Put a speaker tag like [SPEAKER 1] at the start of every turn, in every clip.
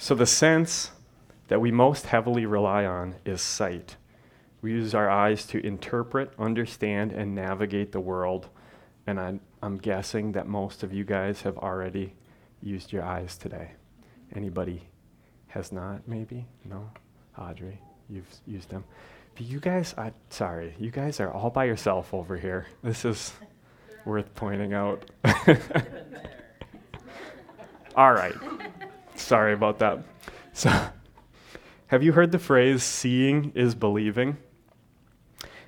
[SPEAKER 1] So, the sense that we most heavily rely on is sight. We use our eyes to interpret, understand, and navigate the world. And I'm, I'm guessing that most of you guys have already used your eyes today. Anybody has not, maybe? No? Audrey, you've used them. Do you guys, I, sorry, you guys are all by yourself over here. This is worth pointing out. all right. Sorry about that. So, have you heard the phrase, seeing is believing?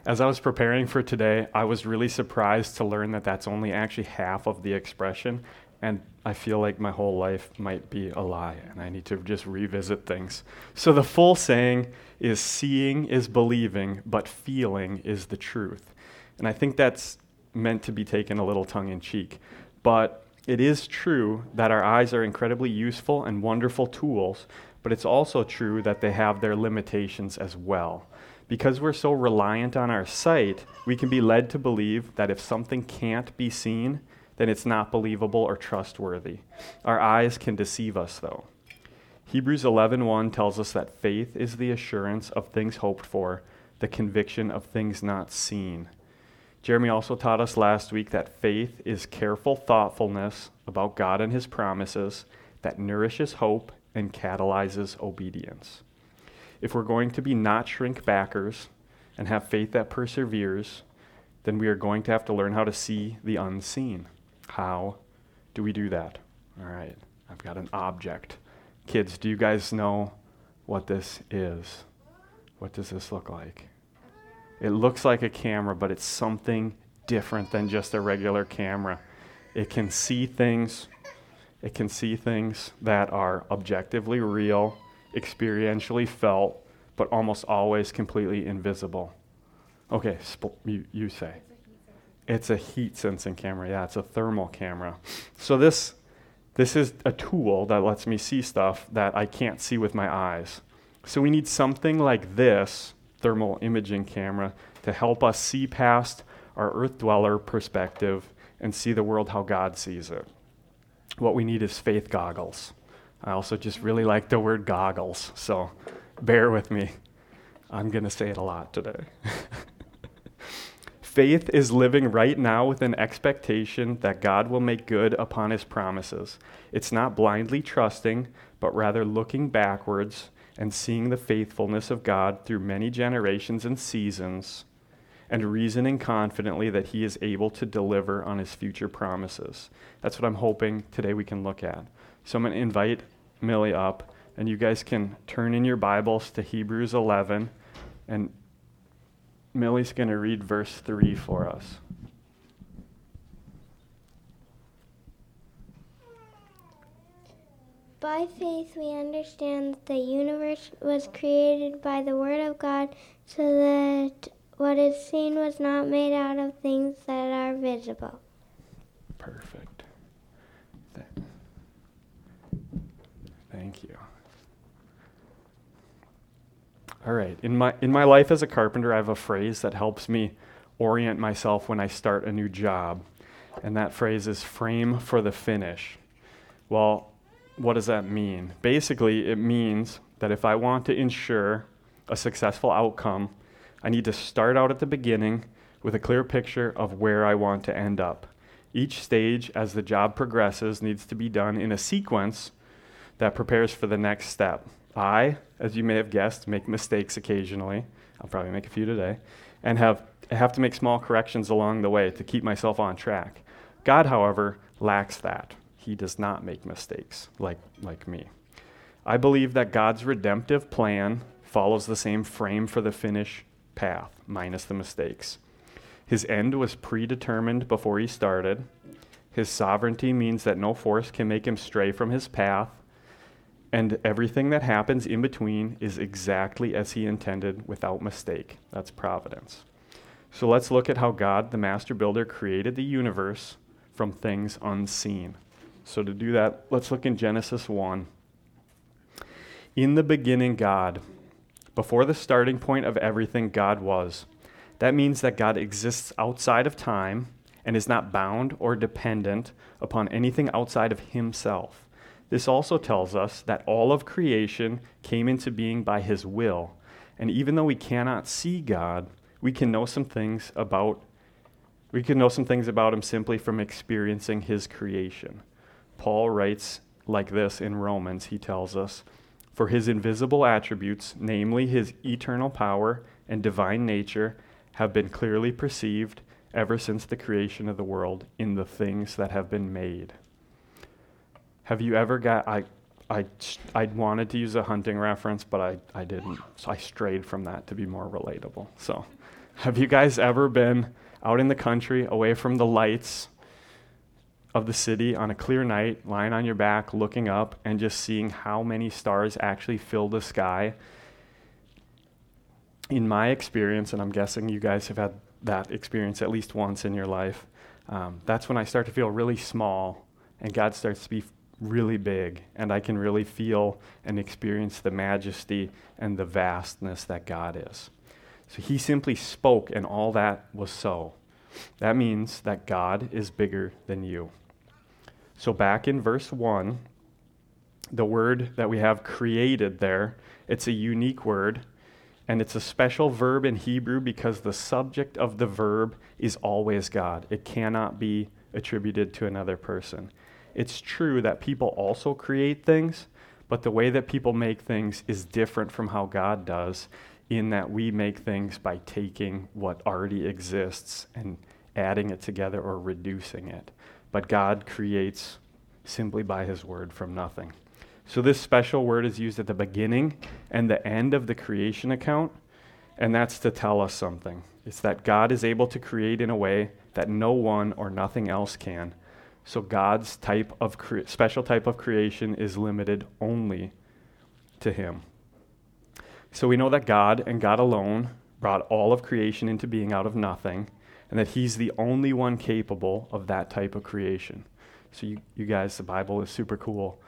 [SPEAKER 1] As I was preparing for today, I was really surprised to learn that that's only actually half of the expression, and I feel like my whole life might be a lie, and I need to just revisit things. So the full saying is seeing is believing, but feeling is the truth. And I think that's meant to be taken a little tongue in cheek. But it is true that our eyes are incredibly useful and wonderful tools, but it's also true that they have their limitations as well because we're so reliant on our sight, we can be led to believe that if something can't be seen, then it's not believable or trustworthy. Our eyes can deceive us though. Hebrews 11:1 tells us that faith is the assurance of things hoped for, the conviction of things not seen. Jeremy also taught us last week that faith is careful thoughtfulness about God and his promises that nourishes hope and catalyzes obedience if we're going to be not shrink backers and have faith that perseveres, then we are going to have to learn how to see the unseen. How do we do that? All right, I've got an object. Kids, do you guys know what this is? What does this look like? It looks like a camera, but it's something different than just a regular camera. It can see things. It can see things that are objectively real experientially felt, but almost always completely invisible. Okay, sp- you, you say. It's a heat sensing camera. Yeah, it's a thermal camera. So this this is a tool that lets me see stuff that I can't see with my eyes. So we need something like this thermal imaging camera to help us see past our earth dweller perspective and see the world how God sees it. What we need is faith goggles. I also just really like the word goggles, so bear with me. I'm going to say it a lot today. Faith is living right now with an expectation that God will make good upon his promises. It's not blindly trusting, but rather looking backwards and seeing the faithfulness of God through many generations and seasons, and reasoning confidently that he is able to deliver on his future promises. That's what I'm hoping today we can look at. So I'm going to invite Millie up, and you guys can turn in your Bibles to Hebrews 11, and Millie's going to read verse 3 for us.
[SPEAKER 2] By faith, we understand that the universe was created by the Word of God, so that what is seen was not made out of things that are visible.
[SPEAKER 1] Perfect. Thank you. All right. In my, in my life as a carpenter, I have a phrase that helps me orient myself when I start a new job. And that phrase is frame for the finish. Well, what does that mean? Basically, it means that if I want to ensure a successful outcome, I need to start out at the beginning with a clear picture of where I want to end up. Each stage, as the job progresses, needs to be done in a sequence that prepares for the next step. I, as you may have guessed, make mistakes occasionally. I'll probably make a few today, and have, have to make small corrections along the way to keep myself on track. God, however, lacks that. He does not make mistakes like, like me. I believe that God's redemptive plan follows the same frame for the finish path, minus the mistakes. His end was predetermined before he started. His sovereignty means that no force can make him stray from his path, and everything that happens in between is exactly as he intended without mistake. That's providence. So let's look at how God, the master builder, created the universe from things unseen. So to do that, let's look in Genesis 1. In the beginning, God. Before the starting point of everything, God was. That means that God exists outside of time and is not bound or dependent upon anything outside of himself. This also tells us that all of creation came into being by his will. And even though we cannot see God, we can know some things about we can know some things about him simply from experiencing his creation. Paul writes like this in Romans, he tells us, for his invisible attributes, namely his eternal power and divine nature, have been clearly perceived ever since the creation of the world in the things that have been made. Have you ever got I I I wanted to use a hunting reference, but I, I didn't. So I strayed from that to be more relatable. So have you guys ever been out in the country away from the lights of the city on a clear night, lying on your back, looking up, and just seeing how many stars actually fill the sky? In my experience, and I'm guessing you guys have had that experience at least once in your life, um, that's when I start to feel really small and God starts to be really big, and I can really feel and experience the majesty and the vastness that God is. So he simply spoke, and all that was so. That means that God is bigger than you. So, back in verse 1, the word that we have created there, it's a unique word, and it's a special verb in Hebrew because the subject of the verb is always God. It cannot be attributed to another person. It's true that people also create things, but the way that people make things is different from how God does, in that we make things by taking what already exists and adding it together or reducing it. But God creates simply by His word from nothing. So, this special word is used at the beginning and the end of the creation account, and that's to tell us something. It's that God is able to create in a way that no one or nothing else can. So God's type of cre- special type of creation is limited only to him. So we know that God and God alone brought all of creation into being out of nothing and that he's the only one capable of that type of creation. So you, you guys the Bible is super cool.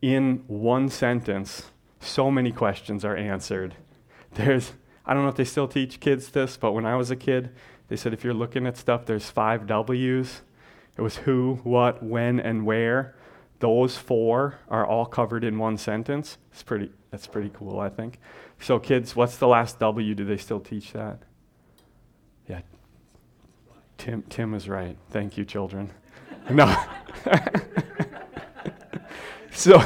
[SPEAKER 1] In one sentence, so many questions are answered. There's I don't know if they still teach kids this, but when I was a kid, they said if you're looking at stuff, there's five W's. It was who, what, when, and where. Those four are all covered in one sentence. It's pretty, that's pretty cool, I think. So, kids, what's the last W? Do they still teach that? Yeah. Tim, Tim is right. Thank you, children. no. so,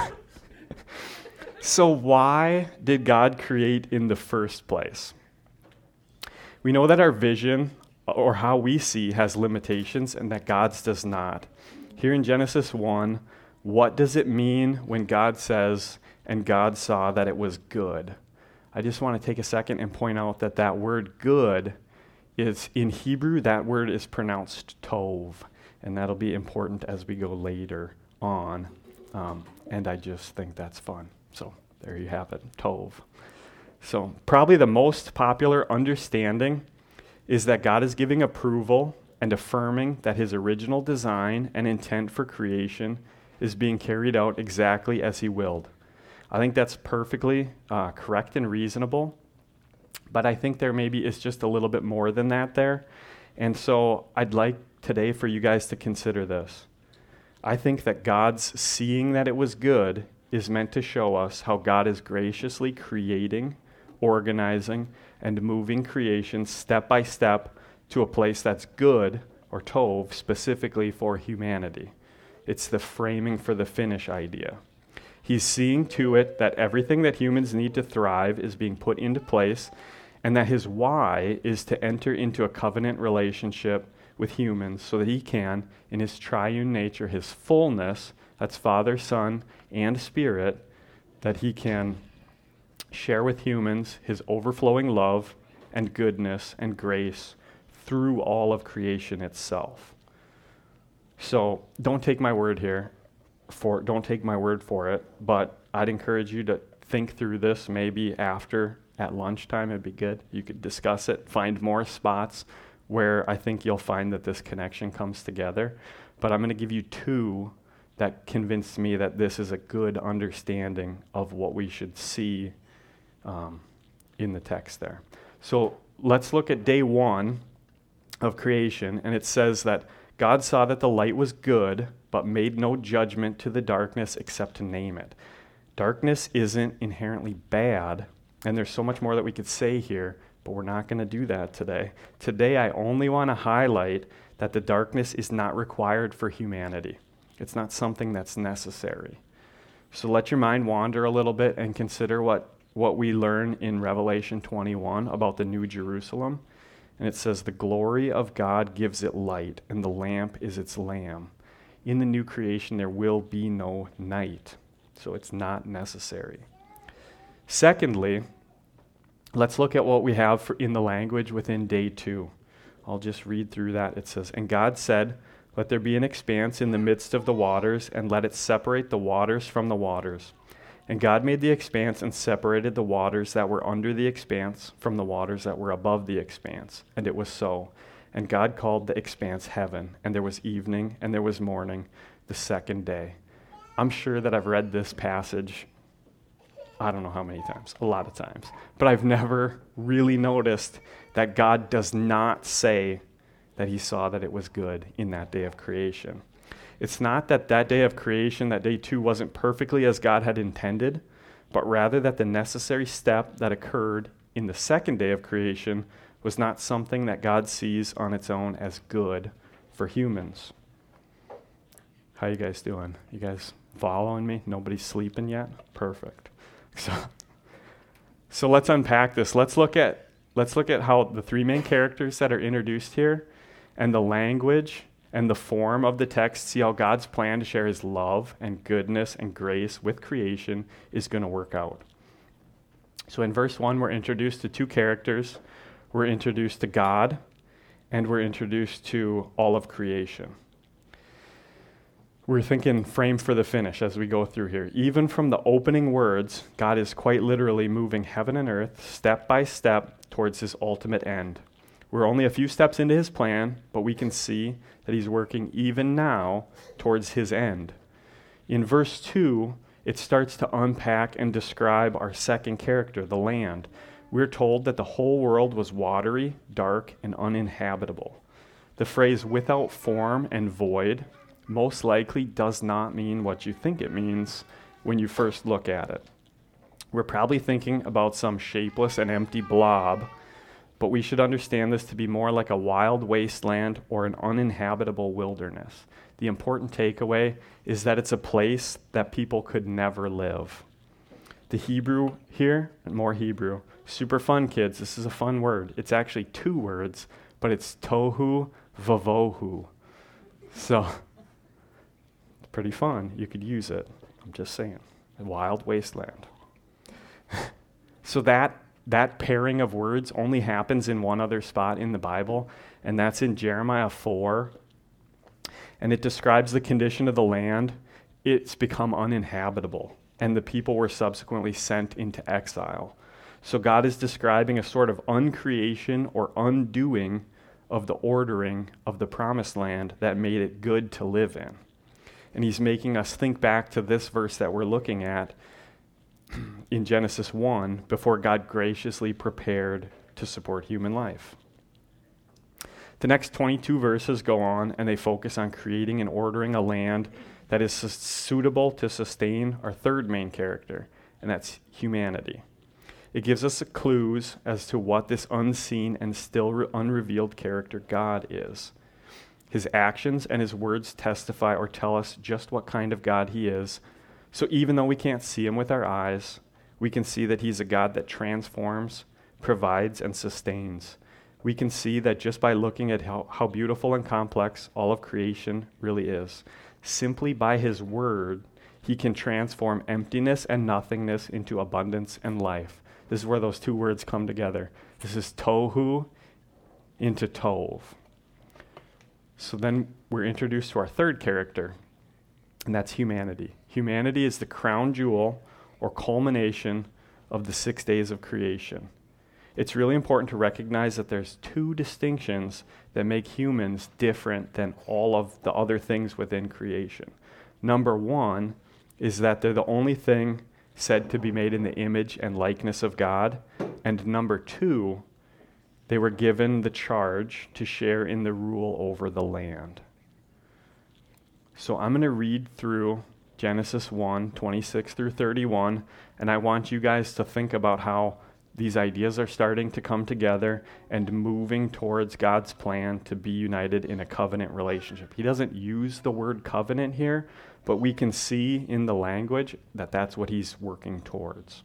[SPEAKER 1] so, why did God create in the first place? We know that our vision or how we see has limitations and that God's does not. Here in Genesis 1, what does it mean when God says, and God saw that it was good? I just want to take a second and point out that that word good is in Hebrew, that word is pronounced tov, and that'll be important as we go later on. Um, and I just think that's fun. So there you have it, tov. So, probably the most popular understanding is that God is giving approval and affirming that his original design and intent for creation is being carried out exactly as he willed. I think that's perfectly uh, correct and reasonable, but I think there maybe is just a little bit more than that there. And so I'd like today for you guys to consider this. I think that God's seeing that it was good is meant to show us how God is graciously creating, organizing, and moving creation step by step to a place that's good, or tov, specifically for humanity. It's the framing for the finish idea. He's seeing to it that everything that humans need to thrive is being put into place, and that his why is to enter into a covenant relationship with humans so that he can, in his triune nature, his fullness, that's Father, Son, and Spirit, that he can share with humans his overflowing love and goodness and grace through all of creation itself. So don't take my word here for don't take my word for it, but I'd encourage you to think through this maybe after at lunchtime it'd be good. You could discuss it, find more spots where I think you'll find that this connection comes together. But I'm going to give you two that convinced me that this is a good understanding of what we should see um, in the text there. So let's look at day one of creation, and it says that God saw that the light was good, but made no judgment to the darkness except to name it. Darkness isn't inherently bad, and there's so much more that we could say here, but we're not going to do that today. Today, I only want to highlight that the darkness is not required for humanity, it's not something that's necessary. So let your mind wander a little bit and consider what, what we learn in Revelation 21 about the New Jerusalem. And it says, The glory of God gives it light, and the lamp is its lamb. In the new creation, there will be no night. So it's not necessary. Secondly, let's look at what we have in the language within day two. I'll just read through that. It says, And God said, Let there be an expanse in the midst of the waters, and let it separate the waters from the waters. And God made the expanse and separated the waters that were under the expanse from the waters that were above the expanse. And it was so. And God called the expanse heaven. And there was evening and there was morning, the second day. I'm sure that I've read this passage, I don't know how many times, a lot of times. But I've never really noticed that God does not say that he saw that it was good in that day of creation. It's not that that day of creation, that day two, wasn't perfectly as God had intended, but rather that the necessary step that occurred in the second day of creation was not something that God sees on its own as good for humans. How you guys doing? You guys following me? Nobody's sleeping yet? Perfect. So, so let's unpack this. Let's look at let's look at how the three main characters that are introduced here and the language and the form of the text see how God's plan to share his love and goodness and grace with creation is going to work out. So in verse 1, we're introduced to two characters. We're introduced to God, and we're introduced to all of creation. We're thinking frame for the finish as we go through here. Even from the opening words, God is quite literally moving heaven and earth step by step towards his ultimate end. We're only a few steps into his plan, but we can see that he's working even now towards his end. In verse 2, it starts to unpack and describe our second character, the land. We're told that the whole world was watery, dark, and uninhabitable. The phrase without form and void most likely does not mean what you think it means when you first look at it. We're probably thinking about some shapeless and empty blob but we should understand this to be more like a wild wasteland or an uninhabitable wilderness. The important takeaway is that it's a place that people could never live. The Hebrew here, more Hebrew. Super fun, kids. This is a fun word. It's actually two words, but it's tohu vavohu. So, pretty fun. You could use it. I'm just saying. A wild wasteland. so, that that pairing of words only happens in one other spot in the Bible, and that's in Jeremiah 4. And it describes the condition of the land. It's become uninhabitable, and the people were subsequently sent into exile. So God is describing a sort of uncreation or undoing of the ordering of the promised land that made it good to live in. And he's making us think back to this verse that we're looking at in Genesis 1 before God graciously prepared to support human life. The next 22 verses go on and they focus on creating and ordering a land that is suitable to sustain our third main character, and that's humanity. It gives us clues as to what this unseen and still re- unrevealed character God is. His actions and his words testify or tell us just what kind of God he is so even though we can't see him with our eyes, we can see that he's a God that transforms, provides, and sustains. We can see that just by looking at how, how beautiful and complex all of creation really is. Simply by his word, he can transform emptiness and nothingness into abundance and life. This is where those two words come together. This is tohu into tov. So then we're introduced to our third character, and that's humanity. Humanity is the crown jewel or culmination of the six days of creation. It's really important to recognize that there's two distinctions that make humans different than all of the other things within creation. Number one is that they're the only thing said to be made in the image and likeness of God. And number two, they were given the charge to share in the rule over the land. So I'm going to read through Genesis 1 26 through 31, and I want you guys to think about how these ideas are starting to come together and moving towards God's plan to be united in a covenant relationship. He doesn't use the word covenant here, but we can see in the language that that's what he's working towards.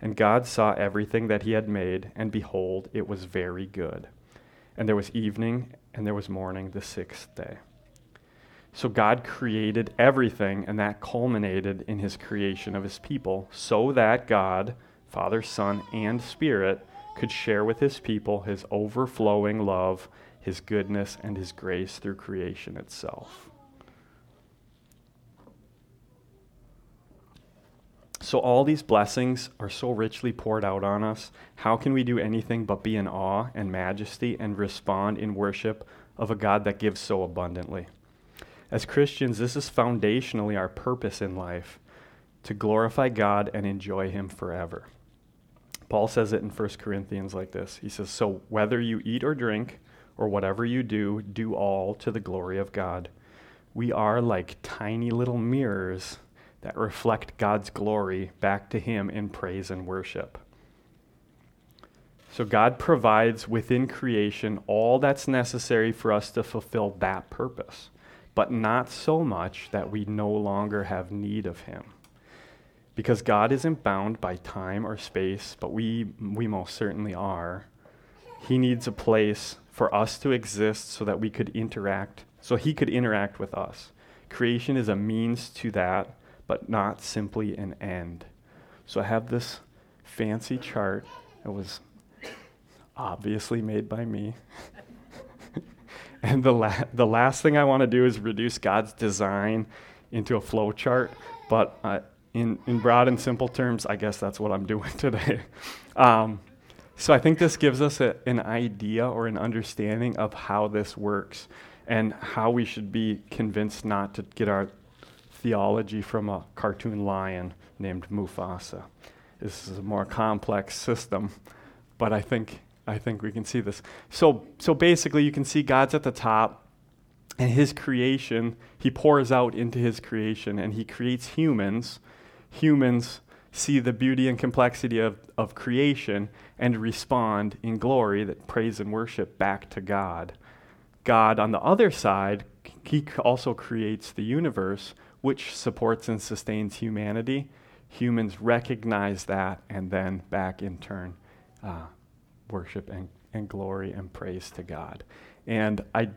[SPEAKER 1] And God saw everything that he had made, and behold, it was very good. And there was evening, and there was morning the sixth day. So God created everything, and that culminated in his creation of his people, so that God, Father, Son, and Spirit, could share with his people his overflowing love, his goodness, and his grace through creation itself. So, all these blessings are so richly poured out on us. How can we do anything but be in awe and majesty and respond in worship of a God that gives so abundantly? As Christians, this is foundationally our purpose in life to glorify God and enjoy Him forever. Paul says it in 1 Corinthians like this He says, So whether you eat or drink, or whatever you do, do all to the glory of God. We are like tiny little mirrors that reflect God's glory back to Him in praise and worship. So, God provides within creation all that's necessary for us to fulfill that purpose, but not so much that we no longer have need of Him. Because God isn't bound by time or space, but we, we most certainly are. He needs a place for us to exist so that we could interact, so He could interact with us. Creation is a means to that but not simply an end. So I have this fancy chart that was obviously made by me. and the, la- the last thing I want to do is reduce God's design into a flow chart, but uh, in, in broad and simple terms, I guess that's what I'm doing today. Um, so I think this gives us a, an idea or an understanding of how this works and how we should be convinced not to get our theology from a cartoon lion named Mufasa. This is a more complex system, but I think I think we can see this. So so basically you can see God's at the top and his creation, he pours out into his creation and he creates humans. Humans see the beauty and complexity of, of creation and respond in glory that praise and worship back to God. God, on the other side, he also creates the universe which supports and sustains humanity. Humans recognize that and then back in turn uh, worship and, and glory and praise to God. And I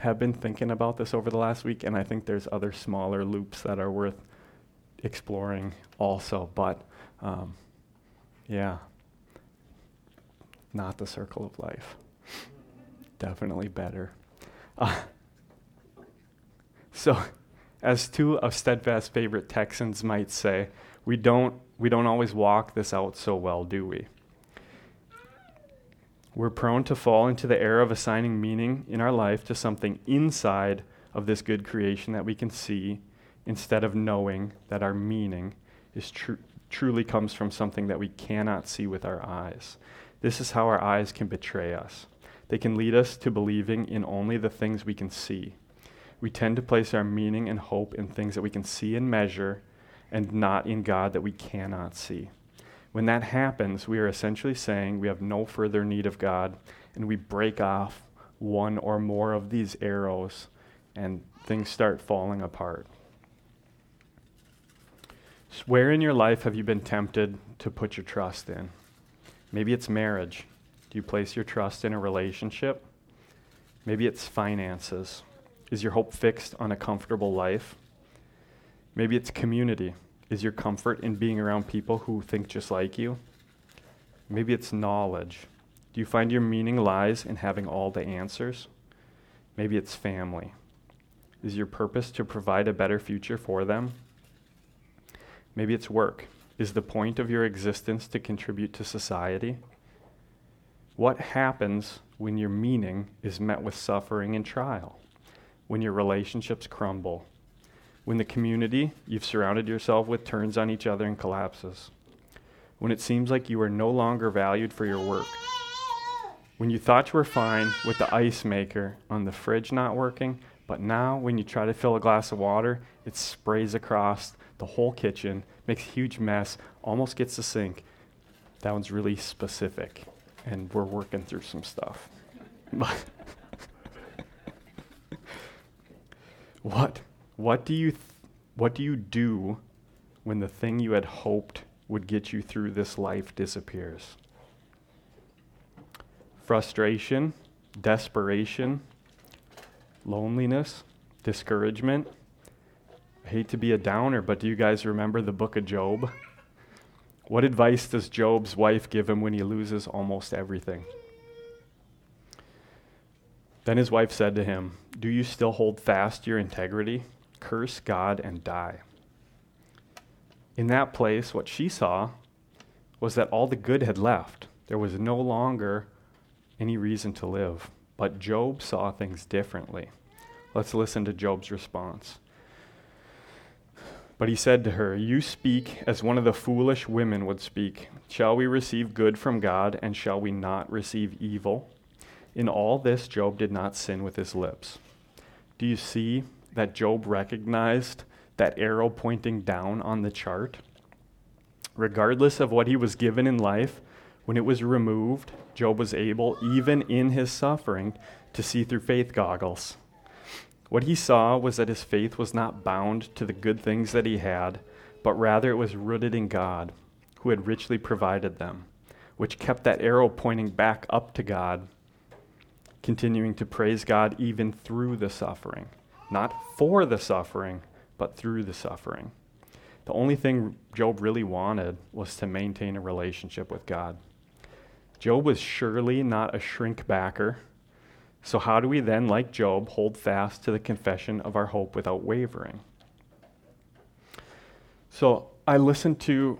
[SPEAKER 1] have been thinking about this over the last week, and I think there's other smaller loops that are worth exploring also. But um, yeah, not the circle of life. Definitely better. Uh, so as two of Steadfast favorite Texans might say, we don't, we don't always walk this out so well, do we? We're prone to fall into the error of assigning meaning in our life to something inside of this good creation that we can see instead of knowing that our meaning is tr- truly comes from something that we cannot see with our eyes. This is how our eyes can betray us. They can lead us to believing in only the things we can see we tend to place our meaning and hope in things that we can see and measure and not in God that we cannot see. When that happens, we are essentially saying we have no further need of God and we break off one or more of these arrows and things start falling apart. Where in your life have you been tempted to put your trust in? Maybe it's marriage. Do you place your trust in a relationship? Maybe it's finances. Is your hope fixed on a comfortable life? Maybe it's community. Is your comfort in being around people who think just like you? Maybe it's knowledge. Do you find your meaning lies in having all the answers? Maybe it's family. Is your purpose to provide a better future for them? Maybe it's work. Is the point of your existence to contribute to society? What happens when your meaning is met with suffering and trial? When your relationships crumble? When the community you've surrounded yourself with turns on each other and collapses. When it seems like you are no longer valued for your work. When you thought you were fine with the ice maker on the fridge not working, but now when you try to fill a glass of water, it sprays across the whole kitchen, makes a huge mess, almost gets the sink. That one's really specific, and we're working through some stuff. what what do you th- what do you do when the thing you had hoped would get you through this life disappears? Frustration, desperation, loneliness, discouragement. I hate to be a downer, but do you guys remember the book of Job? What advice does Job's wife give him when he loses almost everything? Then his wife said to him, Do you still hold fast your integrity? curse God and die. In that place, what she saw was that all the good had left. There was no longer any reason to live. But Job saw things differently. Let's listen to Job's response. But he said to her, You speak as one of the foolish women would speak. Shall we receive good from God, and shall we not receive evil? In all this, Job did not sin with his lips. Do you see that Job recognized that arrow pointing down on the chart. Regardless of what he was given in life, when it was removed, Job was able, even in his suffering, to see through faith goggles. What he saw was that his faith was not bound to the good things that he had, but rather it was rooted in God, who had richly provided them, which kept that arrow pointing back up to God, continuing to praise God even through the suffering not for the suffering, but through the suffering. The only thing Job really wanted was to maintain a relationship with God. Job was surely not a shrink backer. So, how do we then, like Job, hold fast to the confession of our hope without wavering? So, I listened to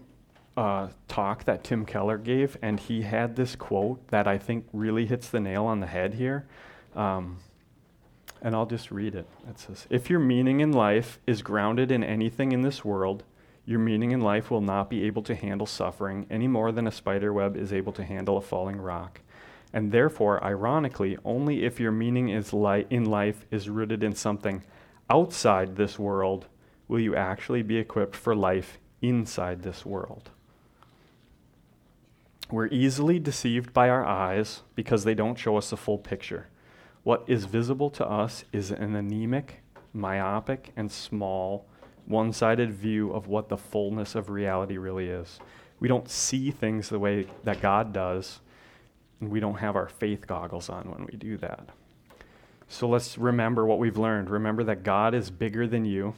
[SPEAKER 1] a talk that Tim Keller gave, and he had this quote that I think really hits the nail on the head here. Um, and I'll just read it. It says If your meaning in life is grounded in anything in this world, your meaning in life will not be able to handle suffering any more than a spider web is able to handle a falling rock. And therefore, ironically, only if your meaning is li- in life is rooted in something outside this world will you actually be equipped for life inside this world. We're easily deceived by our eyes because they don't show us the full picture. What is visible to us is an anemic, myopic, and small, one sided view of what the fullness of reality really is. We don't see things the way that God does, and we don't have our faith goggles on when we do that. So let's remember what we've learned. Remember that God is bigger than you.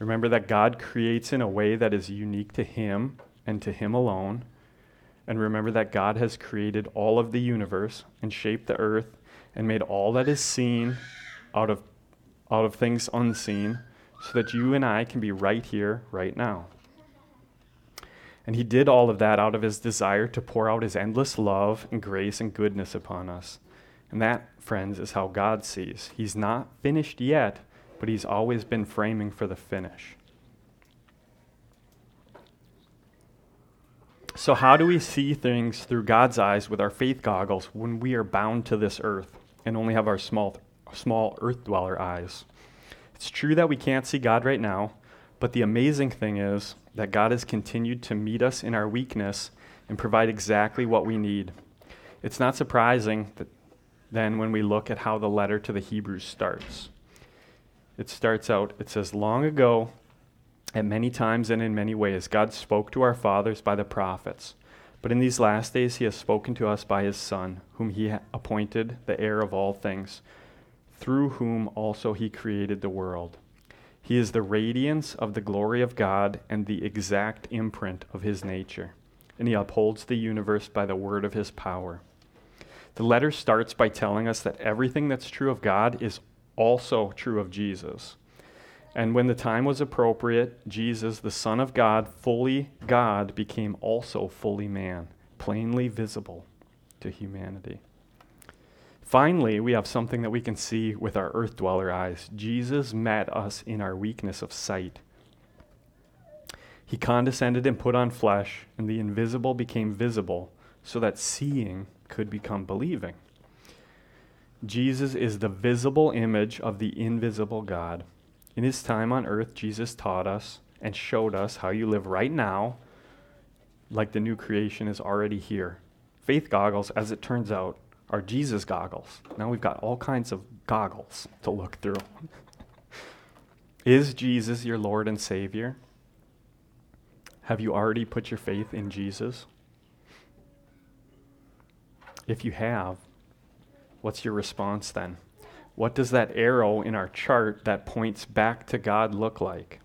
[SPEAKER 1] Remember that God creates in a way that is unique to Him and to Him alone. And remember that God has created all of the universe and shaped the earth and made all that is seen out of, out of things unseen, so that you and I can be right here, right now. And he did all of that out of his desire to pour out his endless love and grace and goodness upon us. And that, friends, is how God sees. He's not finished yet, but he's always been framing for the finish. So, how do we see things through God's eyes with our faith goggles when we are bound to this earth? and only have our small, small earth dweller eyes. It's true that we can't see God right now, but the amazing thing is that God has continued to meet us in our weakness and provide exactly what we need. It's not surprising that then when we look at how the letter to the Hebrews starts. It starts out, it says, Long ago, At many times and in many ways, God spoke to our fathers by the prophets. But in these last days, he has spoken to us by his Son, whom he appointed the heir of all things, through whom also he created the world. He is the radiance of the glory of God and the exact imprint of his nature, and he upholds the universe by the word of his power. The letter starts by telling us that everything that's true of God is also true of Jesus. And when the time was appropriate, Jesus, the Son of God, fully God, became also fully man, plainly visible to humanity. Finally, we have something that we can see with our earth dweller eyes. Jesus met us in our weakness of sight. He condescended and put on flesh, and the invisible became visible, so that seeing could become believing. Jesus is the visible image of the invisible God. In his time on earth, Jesus taught us and showed us how you live right now, like the new creation is already here. Faith goggles, as it turns out, are Jesus goggles. Now we've got all kinds of goggles to look through. is Jesus your Lord and Savior? Have you already put your faith in Jesus? If you have, what's your response then? What does that arrow in our chart that points back to God look like?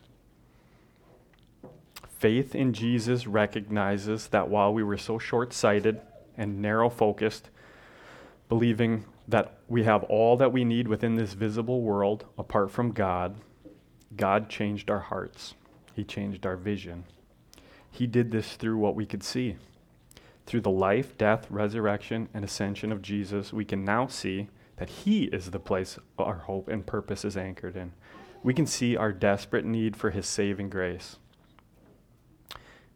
[SPEAKER 1] Faith in Jesus recognizes that while we were so short sighted and narrow focused, believing that we have all that we need within this visible world apart from God, God changed our hearts. He changed our vision. He did this through what we could see. Through the life, death, resurrection, and ascension of Jesus, we can now see that He is the place our hope and purpose is anchored in. We can see our desperate need for His saving grace.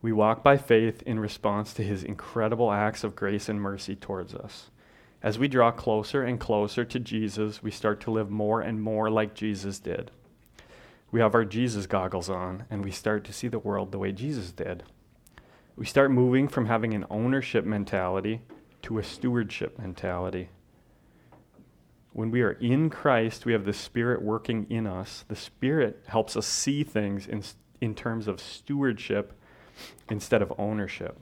[SPEAKER 1] We walk by faith in response to His incredible acts of grace and mercy towards us. As we draw closer and closer to Jesus, we start to live more and more like Jesus did. We have our Jesus goggles on, and we start to see the world the way Jesus did. We start moving from having an ownership mentality to a stewardship mentality. When we are in Christ, we have the Spirit working in us. The Spirit helps us see things in, in terms of stewardship instead of ownership.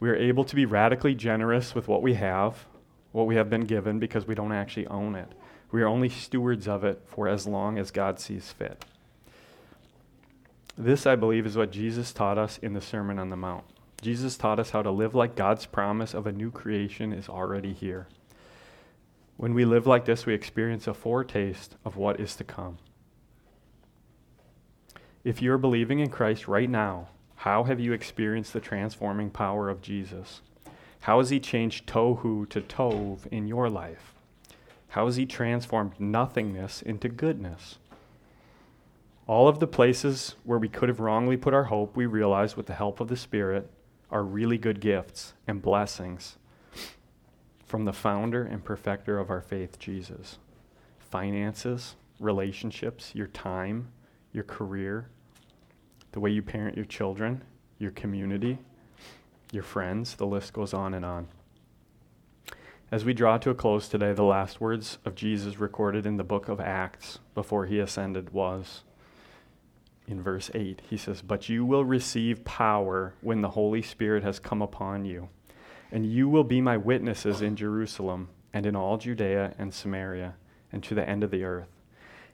[SPEAKER 1] We are able to be radically generous with what we have, what we have been given, because we don't actually own it. We are only stewards of it for as long as God sees fit. This, I believe, is what Jesus taught us in the Sermon on the Mount. Jesus taught us how to live like God's promise of a new creation is already here. When we live like this, we experience a foretaste of what is to come. If you're believing in Christ right now, how have you experienced the transforming power of Jesus? How has He changed tohu to tov in your life? How has He transformed nothingness into goodness? All of the places where we could have wrongly put our hope, we realize with the help of the Spirit, are really good gifts and blessings from the founder and perfecter of our faith, Jesus. Finances, relationships, your time, your career, the way you parent your children, your community, your friends, the list goes on and on. As we draw to a close today, the last words of Jesus recorded in the book of Acts before he ascended was in verse 8. He says, But you will receive power when the Holy Spirit has come upon you and you will be my witnesses in Jerusalem and in all Judea and Samaria and to the end of the earth.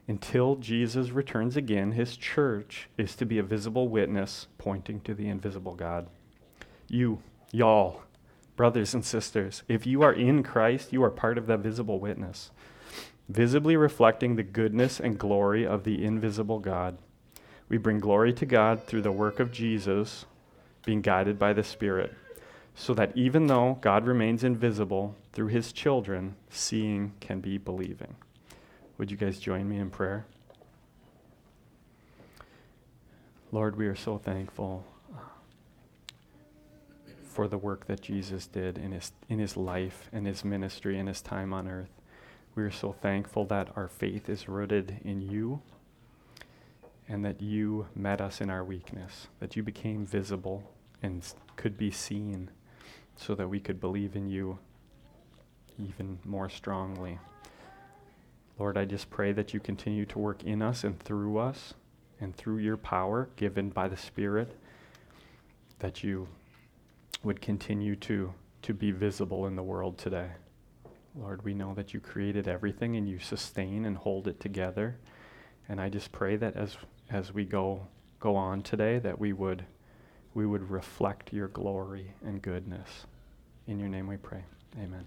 [SPEAKER 1] Until Jesus returns again, his church is to be a visible witness pointing to the invisible God. You, y'all, brothers and sisters, if you are in Christ, you are part of that visible witness, visibly reflecting the goodness and glory of the invisible God. We bring glory to God through the work of Jesus, being guided by the Spirit so that even though God remains invisible, through his children, seeing can be believing. Would you guys join me in prayer? Lord, we are so thankful uh, for the work that Jesus did in his, in his life and his ministry and his time on earth. We are so thankful that our faith is rooted in you and that you met us in our weakness, that you became visible and could be seen so that we could believe in you even more strongly. Lord, I just pray that you continue to work in us and through us and through your power given by the Spirit, that you would continue to, to be visible in the world today. Lord, we know that you created everything and you sustain and hold it together. And I just pray that as, as we go, go on today, that we would, we would reflect your glory and goodness. In your name we pray. Amen.